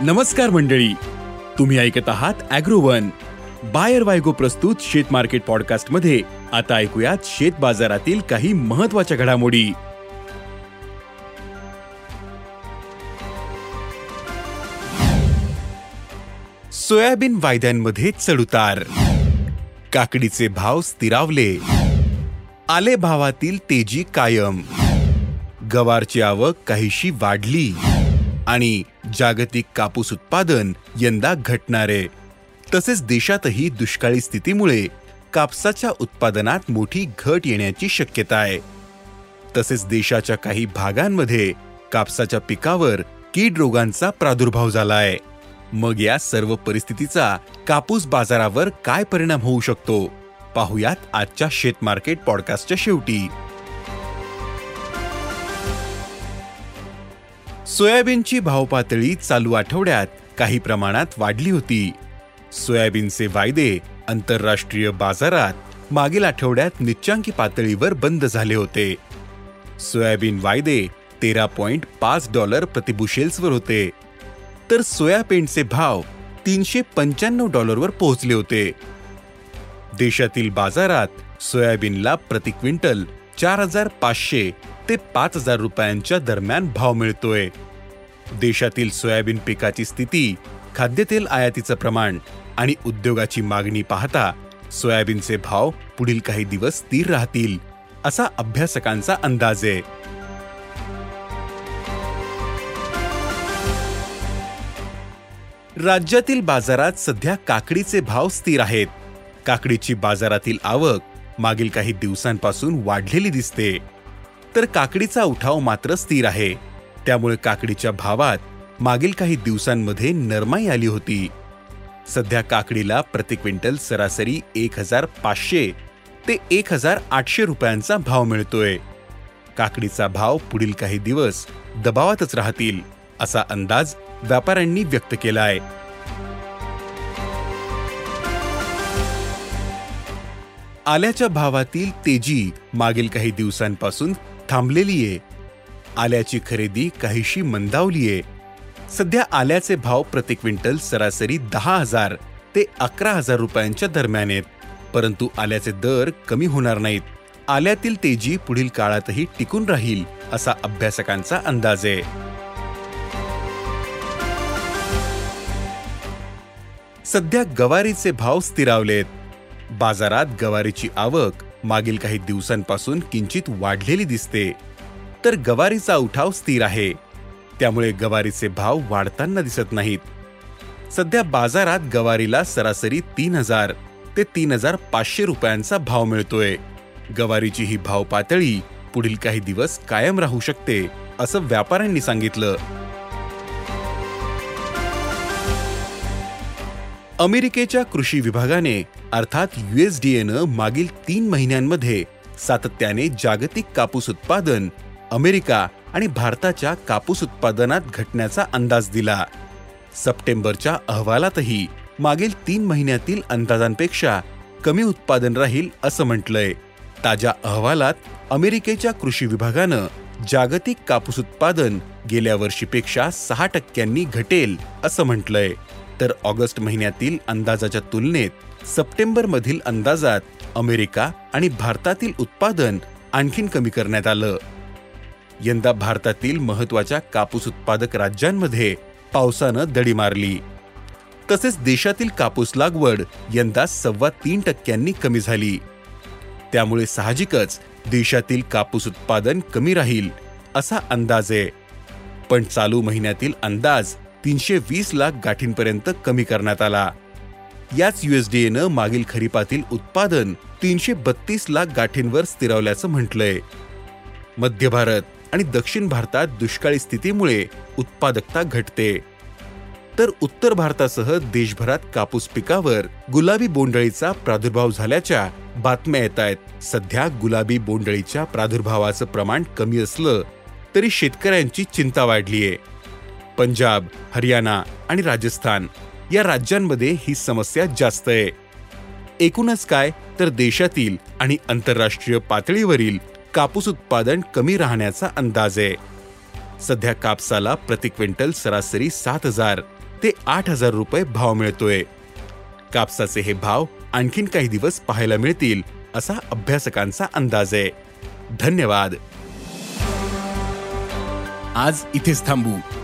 नमस्कार मंडळी. तुम्ही ऐकत आहात अॅग्रोवन. बायर वायगो प्रस्तुत शेत मार्केट पॉडकास्टमध्ये आता ऐकूयात शेत बाजारातील काही महत्त्वाच्या घडामोडी. सोयाबीन वायद्यांमध्ये चढउतार. काकडीचे भाव स्थिरावले. आले भावातील तेजी कायम. गवारची आवक काहीशी वाढली. आणि जागतिक कापूस उत्पादन यंदा घटणारे. तसेच देशातही दुष्काळी स्थितीमुळे कापसाच्या उत्पादनात मोठी घट येण्याची शक्यता आहे. तसेच देशाच्या काही भागांमध्ये कापसाच्या पिकावर कीड रोगांचा प्रादुर्भाव झाला आहे. मग या सर्व परिस्थितीचा कापूस बाजारावर काय परिणाम होऊ शकतो? पाहुयात आजच्या शेत मार्केट पॉडकास्टच्या शेवटी. सोयाबीनची भावपातळी चालू आठवड्यात काही प्रमाणात वाढली होती. सोयाबीनचे वायदे आंतरराष्ट्रीय बाजारात मागील आठवड्यात निच्चांकी पातळीवर बंद झाले होते. सोयाबीन वायदे तेरा पॉइंट पाच डॉलर प्रतिबुशेल्सवर होते. तर सोयाबीनचे भाव तीनशे पंच्याण्णव डॉलरवर पोहोचले होते. देशातील बाजारात सोयाबीनला प्रति क्विंटल चार हजार पाचशे ते पाच हजार रुपयांच्या दरम्यान भाव मिळतोय. देशातील सोयाबीन पिकाची स्थिती खाद्यतेल आयातीचं प्रमाण आणि उद्योगाची मागणी पाहता सोयाबीनचे भाव पुढील काही दिवस स्थिर राहतील असा अभ्यासकांचा अंदाज आहे. राज्यातील बाजारात सध्या काकडीचे भाव स्थिर आहेत. काकडीची बाजारातील आवक मागील काही दिवसांपासून वाढलेली दिसते. तर काकडीचा उठाव मात्र स्थिर आहे. त्यामुळे काकडीच्या भावात मागील काही दिवसांमध्ये नरमाई आली होती. सध्या काकडीला प्रति क्विंटल सरासरी एक हजार पाचशे ते एक हजार आठशे रुपयांचा भाव मिळतोय. काकडीचा भाव पुढील काही दिवस दबावातच राहतील असा अंदाज व्यापाऱ्यांनी व्यक्त केला आहे आल्याच्या भावातील तेजी मागील काही दिवसांपासून थांबलेली आहे. आल्याची खरेदी काहीशी मंदावलीये सध्या आल्याचे भाव प्रति क्विंटल सरासरी दहा हजार ते अकरा हजार रुपयांच्या दरम्यान आहेत. परंतु आल्याचे दर कमी होणार नाहीत. आल्यातील तेजी पुढील काळातही टिकून राहील असा अभ्यासकांचा अंदाज आहे. सध्या गवारीचे भाव स्थिरावलेत. बाजारात गवारीची आवक मागील काही दिवसांपासून किंचित वाढलेली दिसते. तर गवारीचा उठाव स्थिर आहे. त्यामुळे गवारीचे भाव वाढताना दिसत नाहीत. सध्या बाजारात गवारीला सरासरी तीन हजार ते तीन हजार पाचशे रुपयांचा भाव मिळतोय. गवारीची ही भाव पातळी पुढील काही दिवस कायम राहू शकते असं व्यापाऱ्यांनी सांगितलं. अमेरिकेच्या कृषी विभागाने अर्थात युएसडीएनं मागील तीन महिन्यांमध्ये सातत्याने जागतिक कापूस उत्पादन अमेरिका आणि भारताच्या कापूस उत्पादनात घटण्याचा अंदाज दिला. सप्टेंबरच्या अहवालातही मागील तीन महिन्यातील अंदाजांपेक्षा कमी उत्पादन राहील असं म्हटलंय. ताज्या अहवालात अमेरिकेच्या कृषी विभागानं जागतिक कापूस उत्पादन गेल्या वर्षीपेक्षा सहा टक्क्यांनी घटेल असं म्हटलंय. तर ऑगस्ट महिन्यातील अंदाजाच्या तुलनेत सप्टेंबरमधील अंदाजात अमेरिका आणि भारतातील उत्पादन आणखीन कमी करण्यात आलं. यंदा भारतातील महत्त्वाच्या कापूस उत्पादक राज्यांमध्ये पावसानं दडी मारली. तसेच देशातील कापूस लागवड यंदा सव्वा तीन टक्क्यांनी कमी झाली. त्यामुळे साहजिकच देशातील कापूस उत्पादन कमी राहील असा अंदाज आहे. पण चालू महिन्यातील अंदाज तीनशे वीस लाख गाठींपर्यंत कमी करण्यात आला. याच युएसडीएनं मागील खरीपातील उत्पादन तीनशे बत्तीस लाख गाठींवर स्थिरावल्याचं म्हटलंय. मध्य भारत आणि दक्षिण भारतात दुष्काळी स्थितीमुळे उत्पादकता घटते. तर उत्तर भारतासह देशभरात कापूस पिकावर गुलाबी बोंडळीचा प्रादुर्भाव झाल्याच्या बातम्या येत आहेत सध्या गुलाबी बोंडळीच्या प्रादुर्भावाचं प्रमाण कमी असलं तरी शेतकऱ्यांची चिंता वाढलीये. पंजाब हरियाणा आणि राजस्थान या राज्यांमध्ये ही समस्या जास्त आहे. एकूणच काय तर देशातील आणि आंतरराष्ट्रीय पातळीवरील कापूस उत्पादन कमी राहण्याचा अंदाज आहे. सध्या कापसाला प्रति क्विंटल सरासरी सात हजार ते आठ हजार रुपये भाव मिळतोय. कापसाचे हे भाव आणखीन काही दिवस पाहायला मिळतील असा अभ्यासकांचा अंदाज आहे. धन्यवाद. आज इथेच थांबू.